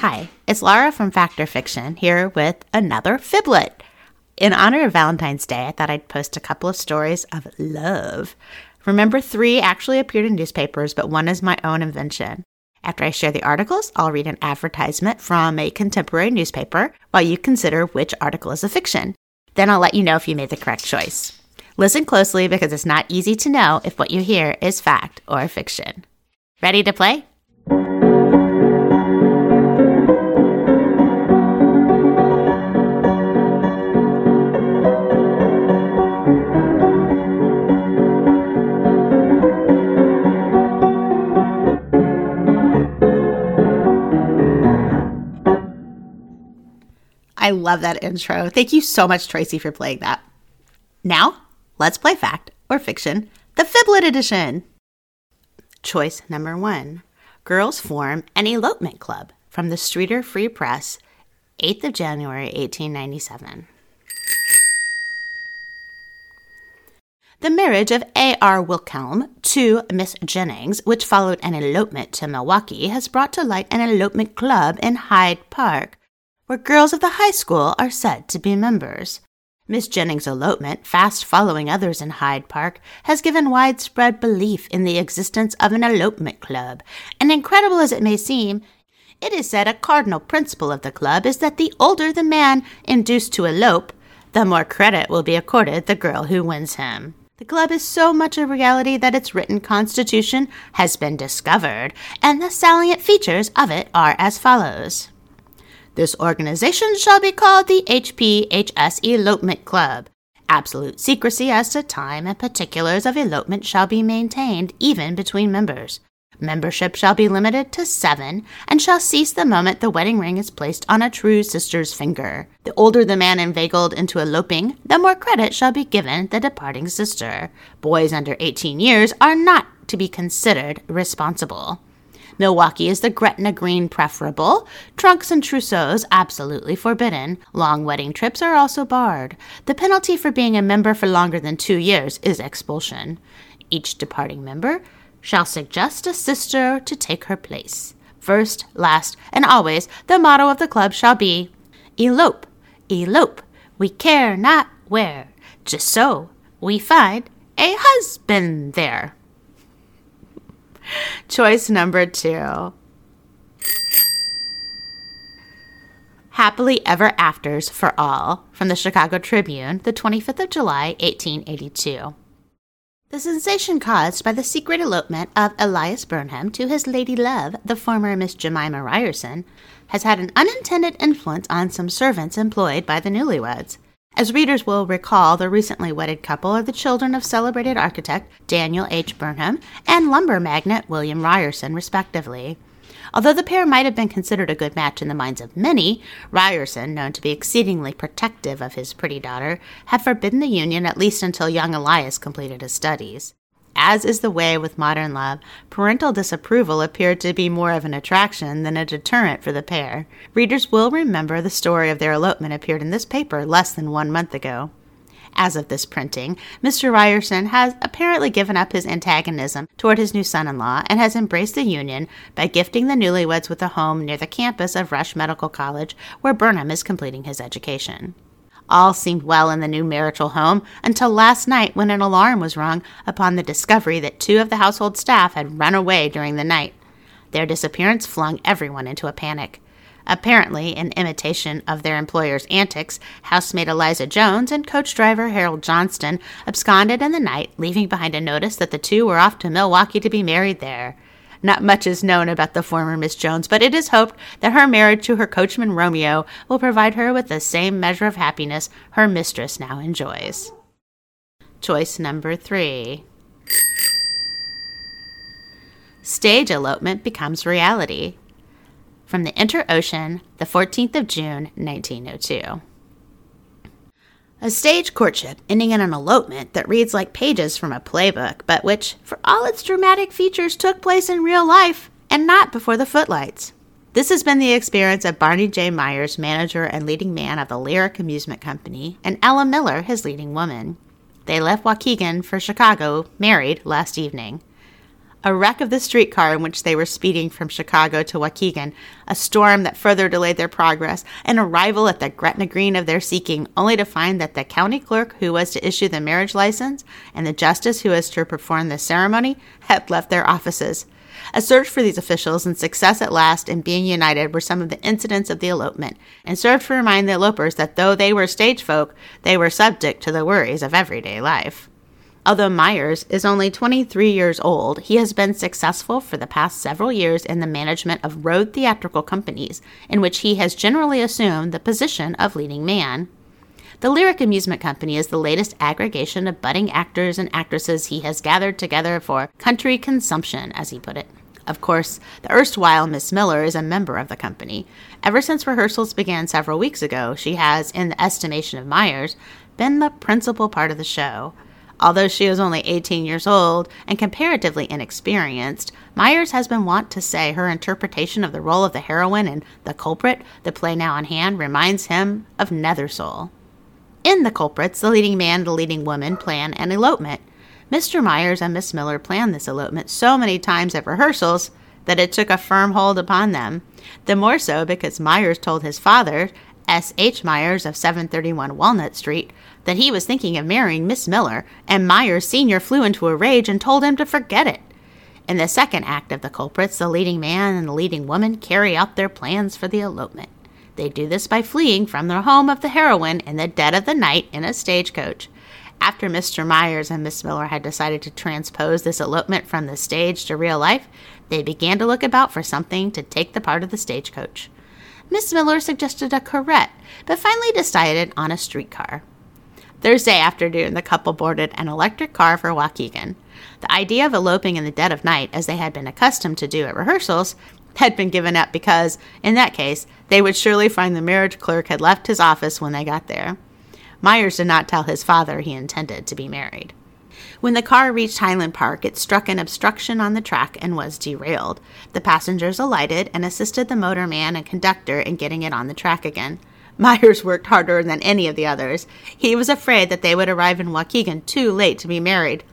Hi, it's Laura from Fact or Fiction here with another fiblet. In honor of Valentine's Day, I thought I'd post a couple of stories of love. Remember, three actually appeared in newspapers, but one is my own invention. After I share the articles, I'll read an advertisement from a contemporary newspaper while you consider which article is a fiction. Then I'll let you know if you made the correct choice. Listen closely because it's not easy to know if what you hear is fact or fiction. Ready to play? Love that intro. Thank you so much, Tracy, for playing that. Now, let's play fact or fiction, the Fiblet edition. Choice number one Girls form an elopement club from the Streator Free Press, 8th of January, 1897. The marriage of A.R. Wilhelm to Miss Jennings, which followed an elopement to Milwaukee, has brought to light an elopement club in Hyde Park, where girls of the high school are said to be members. Miss Jennings' elopement, fast following others in Hyde Park, has given widespread belief in the existence of an elopement club, and incredible as it may seem, it is said a cardinal principle of the club is that the older the man induced to elope, the more credit will be accorded the girl who wins him. The club is so much a reality that its written constitution has been discovered, and the salient features of it are as follows. This organization shall be called the HPHS Elopement Club. Absolute secrecy as to time and particulars of elopement shall be maintained even between members. Membership shall be limited to seven and shall cease the moment the wedding ring is placed on a true sister's finger. The older the man inveigled into eloping, the more credit shall be given the departing sister. Boys under 18 years are not to be considered responsible. Milwaukee is the Gretna green preferable. Trunks and trousseaus absolutely forbidden. Long wedding trips are also barred. The penalty for being a member for longer than two years is expulsion. Each departing member shall suggest a sister to take her place. First, last, and always, the motto of the club shall be Elope, elope, we care not where, just so we find a husband there. Choice number two. Happily Ever Afters for All from the Chicago Tribune, the 25th of July, 1882. The sensation caused by the secret elopement of Elias Burnham to his lady love, the former Miss Jemima Ryerson, has had an unintended influence on some servants employed by the newlyweds. As readers will recall, the recently wedded couple are the children of celebrated architect Daniel H. Burnham and lumber magnate William Ryerson, respectively. Although the pair might have been considered a good match in the minds of many, Ryerson, known to be exceedingly protective of his pretty daughter, had forbidden the union at least until young Elias completed his studies. As is the way with modern love, parental disapproval appeared to be more of an attraction than a deterrent for the pair. Readers will remember the story of their elopement appeared in this paper less than one month ago. As of this printing, Mr. Ryerson has apparently given up his antagonism toward his new son in law and has embraced the union by gifting the newlyweds with a home near the campus of Rush Medical College, where Burnham is completing his education. All seemed well in the new marital home until last night when an alarm was rung upon the discovery that two of the household staff had run away during the night. Their disappearance flung everyone into a panic. Apparently, in imitation of their employer's antics, housemaid Eliza Jones and coach driver Harold Johnston absconded in the night, leaving behind a notice that the two were off to Milwaukee to be married there. Not much is known about the former Miss Jones, but it is hoped that her marriage to her coachman Romeo will provide her with the same measure of happiness her mistress now enjoys. Choice number three. Stage elopement becomes reality. From the Inter Ocean, the 14th of June, 1902. A stage courtship ending in an elopement that reads like pages from a playbook, but which, for all its dramatic features, took place in real life and not before the footlights. This has been the experience of Barney J. Myers, manager and leading man of the Lyric Amusement Company, and Ella Miller, his leading woman. They left Waukegan for Chicago, married, last evening. A wreck of the streetcar in which they were speeding from Chicago to Waukegan, a storm that further delayed their progress, an arrival at the Gretna Green of their seeking, only to find that the county clerk who was to issue the marriage license and the justice who was to perform the ceremony had left their offices. A search for these officials and success at last in being united were some of the incidents of the elopement, and served to remind the elopers that though they were stage folk, they were subject to the worries of everyday life. Although Myers is only 23 years old, he has been successful for the past several years in the management of road theatrical companies, in which he has generally assumed the position of leading man. The Lyric Amusement Company is the latest aggregation of budding actors and actresses he has gathered together for country consumption, as he put it. Of course, the erstwhile Miss Miller is a member of the company. Ever since rehearsals began several weeks ago, she has, in the estimation of Myers, been the principal part of the show. Although she is only 18 years old and comparatively inexperienced, Myers has been wont to say her interpretation of the role of the heroine in The Culprit, the play now on hand, reminds him of Nethersole. In The Culprits, the leading man and the leading woman plan an elopement. Mr. Myers and Miss Miller planned this elopement so many times at rehearsals that it took a firm hold upon them. The more so because Myers told his father, S. H. Myers of 731 Walnut Street, that he was thinking of marrying Miss Miller, and Myers Sr. flew into a rage and told him to forget it. In the second act of The Culprits, the leading man and the leading woman carry out their plans for the elopement. They do this by fleeing from the home of the heroine in the dead of the night in a stagecoach. After Mr. Myers and Miss Miller had decided to transpose this elopement from the stage to real life, they began to look about for something to take the part of the stagecoach. Miss Miller suggested a carrette, but finally decided on a streetcar. Thursday afternoon, the couple boarded an electric car for Waukegan. The idea of eloping in the dead of night, as they had been accustomed to do at rehearsals, had been given up because, in that case, they would surely find the marriage clerk had left his office when they got there. Myers did not tell his father he intended to be married. When the car reached Highland Park, it struck an obstruction on the track and was derailed. The passengers alighted and assisted the motorman and conductor in getting it on the track again. Myers worked harder than any of the others. He was afraid that they would arrive in Waukegan too late to be married.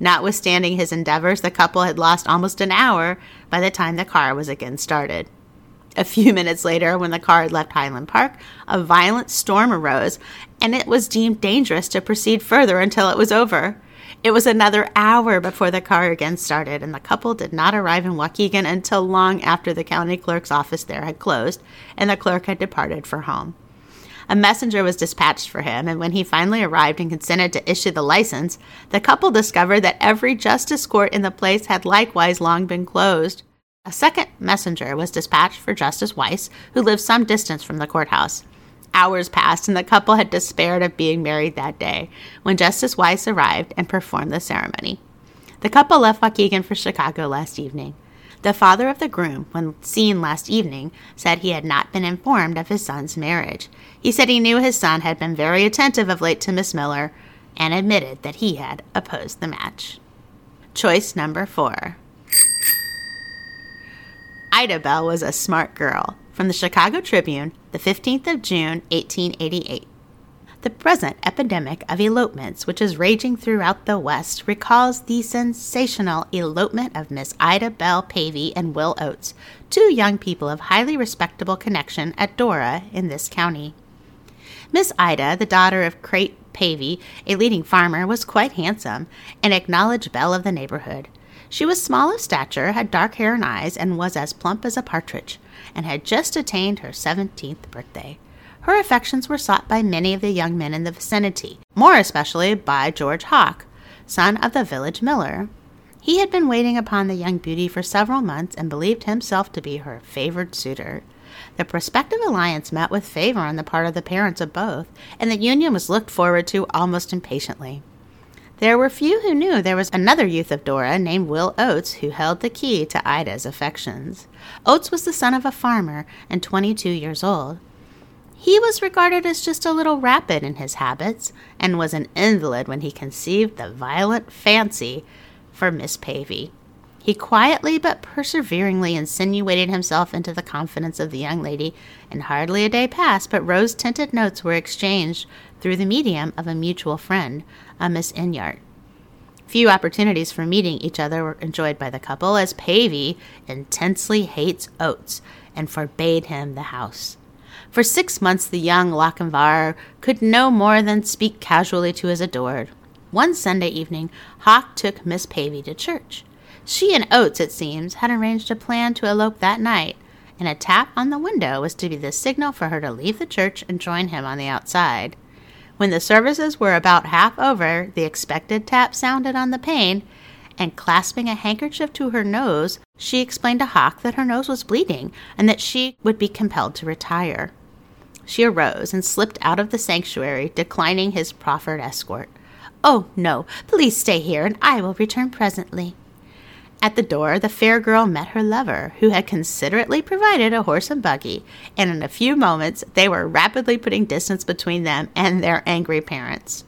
Notwithstanding his endeavors, the couple had lost almost an hour by the time the car was again started. A few minutes later, when the car had left Highland Park, a violent storm arose, and it was deemed dangerous to proceed further until it was over. It was another hour before the car again started, and the couple did not arrive in Waukegan until long after the county clerk's office there had closed and the clerk had departed for home. A messenger was dispatched for him, and when he finally arrived and consented to issue the license, the couple discovered that every justice court in the place had likewise long been closed. A second messenger was dispatched for Justice Weiss, who lived some distance from the courthouse. Hours passed, and the couple had despaired of being married that day when Justice Weiss arrived and performed the ceremony. The couple left Waukegan for Chicago last evening. The father of the groom, when seen last evening, said he had not been informed of his son's marriage. He said he knew his son had been very attentive of late to Miss Miller and admitted that he had opposed the match. Choice number four Ida Bell was a smart girl. From the Chicago Tribune, the 15th of June, 1888. The present epidemic of elopements, which is raging throughout the West, recalls the sensational elopement of Miss Ida Bell Pavey and Will Oates, two young people of highly respectable connection at Dora in this county. Miss Ida, the daughter of Crate Pavey, a leading farmer, was quite handsome, an acknowledged belle of the neighborhood. She was small of stature, had dark hair and eyes, and was as plump as a partridge and had just attained her seventeenth birthday. Her affections were sought by many of the young men in the vicinity, more especially by George Hawk, son of the village miller. He had been waiting upon the young beauty for several months and believed himself to be her favored suitor. The prospective alliance met with favor on the part of the parents of both, and the union was looked forward to almost impatiently. There were few who knew there was another youth of Dora named Will Oates who held the key to Ida's affections. Oates was the son of a farmer and 22 years old. He was regarded as just a little rapid in his habits and was an invalid when he conceived the violent fancy for Miss Pavey. He quietly but perseveringly insinuated himself into the confidence of the young lady, and hardly a day passed but rose tinted notes were exchanged through the medium of a mutual friend, a Miss Inyart. Few opportunities for meeting each other were enjoyed by the couple, as Pavey intensely hates Oates and forbade him the house. For six months, the young Lochinvar could no more than speak casually to his adored. One Sunday evening, Hawk took Miss Pavey to church. She and Oates, it seems, had arranged a plan to elope that night, and a tap on the window was to be the signal for her to leave the church and join him on the outside. When the services were about half over, the expected tap sounded on the pane, and clasping a handkerchief to her nose, she explained to Hawk that her nose was bleeding and that she would be compelled to retire. She arose and slipped out of the sanctuary, declining his proffered escort. Oh, no, please stay here, and I will return presently. At the door, the fair girl met her lover, who had considerately provided a horse and buggy, and in a few moments they were rapidly putting distance between them and their angry parents.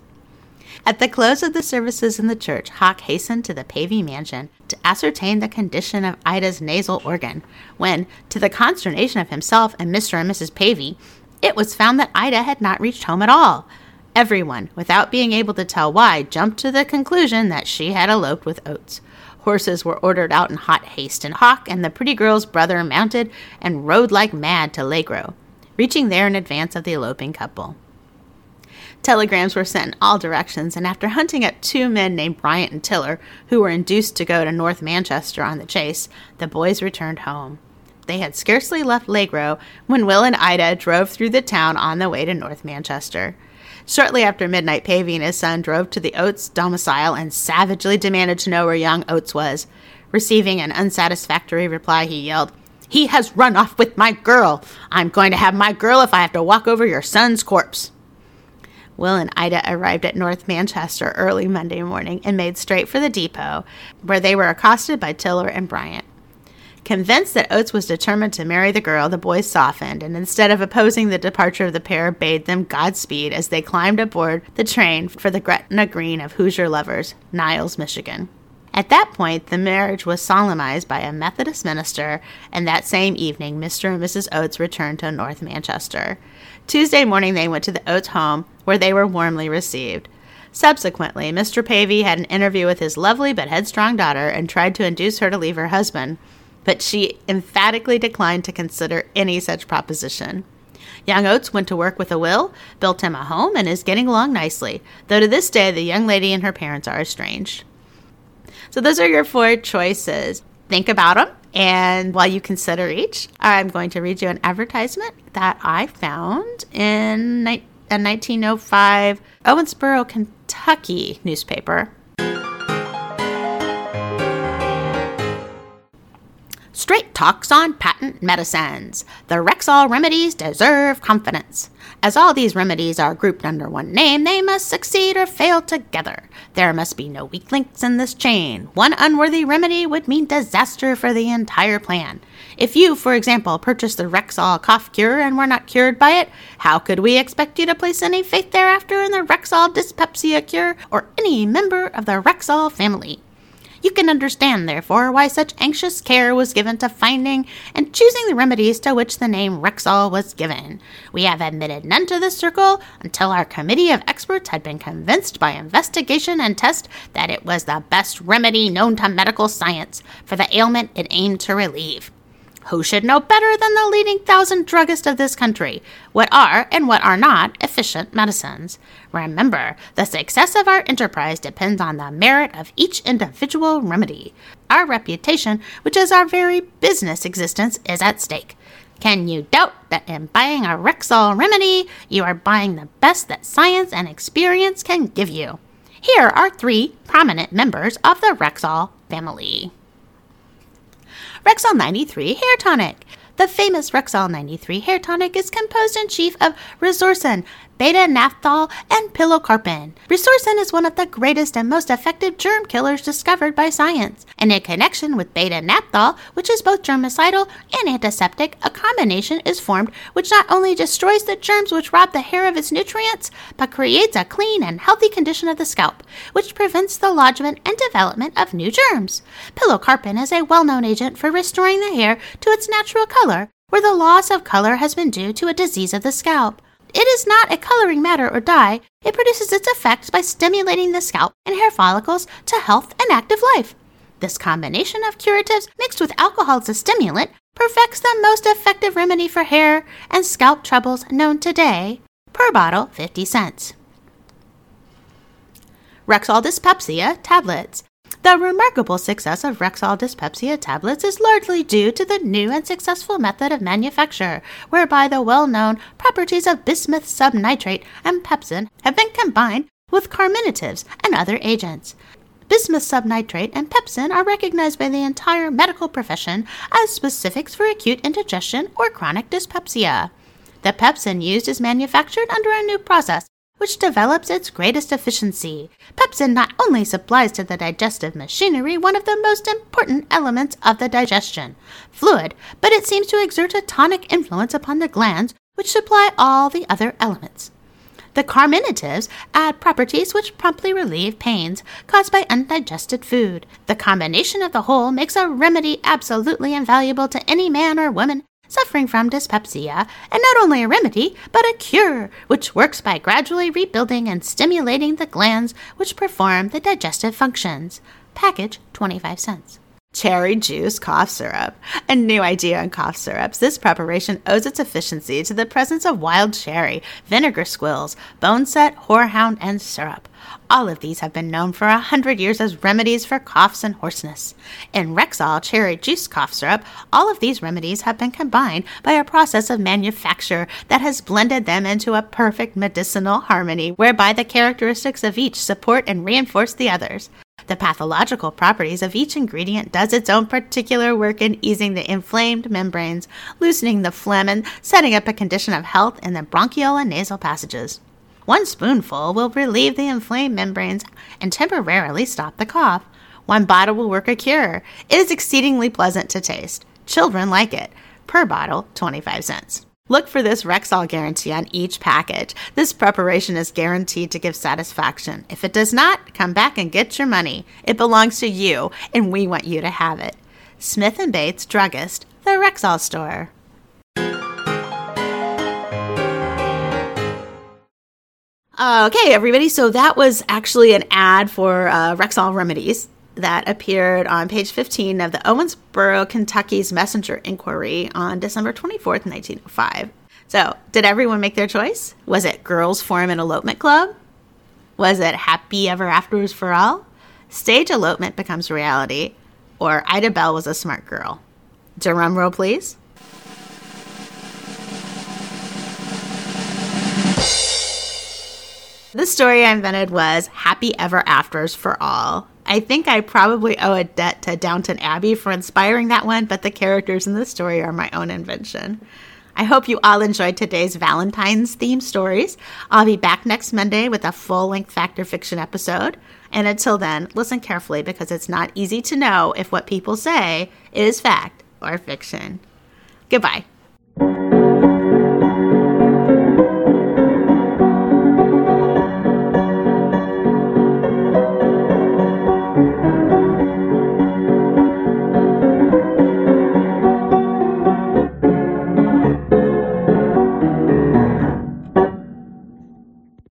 At the close of the services in the church, Hawk hastened to the Pavey mansion to ascertain the condition of Ida's nasal organ, when, to the consternation of himself and Mr. and Mrs. Pavey, it was found that Ida had not reached home at all. Everyone, without being able to tell why, jumped to the conclusion that she had eloped with Oates. Horses were ordered out in hot haste, and Hawk and the pretty girl's brother mounted and rode like mad to Lagro, reaching there in advance of the eloping couple. Telegrams were sent in all directions, and after hunting up two men named Bryant and Tiller, who were induced to go to North Manchester on the chase, the boys returned home. They had scarcely left Lagro when Will and Ida drove through the town on the way to North Manchester. Shortly after midnight, Pavey and his son drove to the Oates domicile and savagely demanded to know where young Oates was. Receiving an unsatisfactory reply, he yelled, He has run off with my girl! I'm going to have my girl if I have to walk over your son's corpse. Will and Ida arrived at North Manchester early Monday morning and made straight for the depot, where they were accosted by Tiller and Bryant. Convinced that Oates was determined to marry the girl, the boys softened, and instead of opposing the departure of the pair, bade them Godspeed as they climbed aboard the train for the Gretna Green of Hoosier lovers, Niles, Michigan. At that point, the marriage was solemnized by a Methodist minister, and that same evening, Mr. and Mrs. Oates returned to North Manchester. Tuesday morning, they went to the Oates home, where they were warmly received. Subsequently, Mr. Pavey had an interview with his lovely but headstrong daughter and tried to induce her to leave her husband but she emphatically declined to consider any such proposition. Young Oates went to work with a will, built him a home, and is getting along nicely, though to this day the young lady and her parents are estranged. So, those are your four choices. Think about them, and while you consider each, I'm going to read you an advertisement that I found in a 1905 Owensboro, Kentucky newspaper Straight talks on patent medicines. The Rexall remedies deserve confidence. As all these remedies are grouped under one name, they must succeed or fail together. There must be no weak links in this chain. One unworthy remedy would mean disaster for the entire plan. If you, for example, purchased the Rexall cough cure and were not cured by it, how could we expect you to place any faith thereafter in the Rexall dyspepsia cure or any member of the Rexall family? You can understand, therefore, why such anxious care was given to finding and choosing the remedies to which the name Rexall was given. We have admitted none to this circle until our committee of experts had been convinced by investigation and test that it was the best remedy known to medical science for the ailment it aimed to relieve. Who should know better than the leading thousand druggists of this country what are and what are not efficient medicines? Remember, the success of our enterprise depends on the merit of each individual remedy. Our reputation, which is our very business existence, is at stake. Can you doubt that in buying a Rexall remedy, you are buying the best that science and experience can give you? Here are three prominent members of the Rexall family. Rexall 93 Hair Tonic. The famous Rexall 93 hair tonic is composed in chief of resorcin, beta naphthol, and pilocarpine. Resorcin is one of the greatest and most effective germ killers discovered by science. And in connection with beta naphthol, which is both germicidal and antiseptic, a combination is formed which not only destroys the germs which rob the hair of its nutrients, but creates a clean and healthy condition of the scalp, which prevents the lodgment and development of new germs. Pilocarpine is a well known agent for restoring the hair to its natural color, where the loss of color has been due to a disease of the scalp. It is not a coloring matter or dye, it produces its effects by stimulating the scalp and hair follicles to health and active life. This combination of curatives mixed with alcohol as a stimulant perfects the most effective remedy for hair and scalp troubles known today. Per bottle, 50 cents. Rexall Dyspepsia tablets. The remarkable success of Rexall Dyspepsia tablets is largely due to the new and successful method of manufacture, whereby the well known properties of bismuth subnitrate and pepsin have been combined with carminatives and other agents. Bismuth subnitrate and pepsin are recognized by the entire medical profession as specifics for acute indigestion or chronic dyspepsia. The pepsin used is manufactured under a new process which develops its greatest efficiency. Pepsin not only supplies to the digestive machinery one of the most important elements of the digestion, fluid, but it seems to exert a tonic influence upon the glands which supply all the other elements. The carminatives add properties which promptly relieve pains caused by undigested food. The combination of the whole makes a remedy absolutely invaluable to any man or woman suffering from dyspepsia, and not only a remedy, but a cure, which works by gradually rebuilding and stimulating the glands which perform the digestive functions. Package 25 cents. Cherry juice cough syrup. A new idea in cough syrups. This preparation owes its efficiency to the presence of wild cherry, vinegar squills, boneset, horehound, and syrup. All of these have been known for a hundred years as remedies for coughs and hoarseness. In Rexall cherry juice cough syrup, all of these remedies have been combined by a process of manufacture that has blended them into a perfect medicinal harmony whereby the characteristics of each support and reinforce the others. The pathological properties of each ingredient does its own particular work in easing the inflamed membranes, loosening the phlegm, and setting up a condition of health in the bronchial and nasal passages. One spoonful will relieve the inflamed membranes and temporarily stop the cough. One bottle will work a cure. It is exceedingly pleasant to taste. Children like it. Per bottle, 25 cents. Look for this Rexall guarantee on each package. This preparation is guaranteed to give satisfaction. If it does not, come back and get your money. It belongs to you, and we want you to have it. Smith & Bates, Druggist, the Rexall Store. Okay, everybody. So that was actually an ad for uh, Rexall Remedies that appeared on page 15 of the Owensboro, Kentucky's Messenger Inquirer on December 24th, 1905. So, did everyone make their choice? Was it Girls Form an Elopement Club? Was it Happy Ever Afters for All? Stage elopement becomes reality, or Ida Bell was a smart girl. Drum roll, please. The story I invented was Happy Ever Afters for All. I think I probably owe a debt to Downton Abbey for inspiring that one, but the characters in the story are my own invention. I hope you all enjoyed today's Valentine's theme stories. I'll be back next Monday with a full length Fact or Fiction episode. And until then, listen carefully because it's not easy to know if what people say is fact or fiction. Goodbye.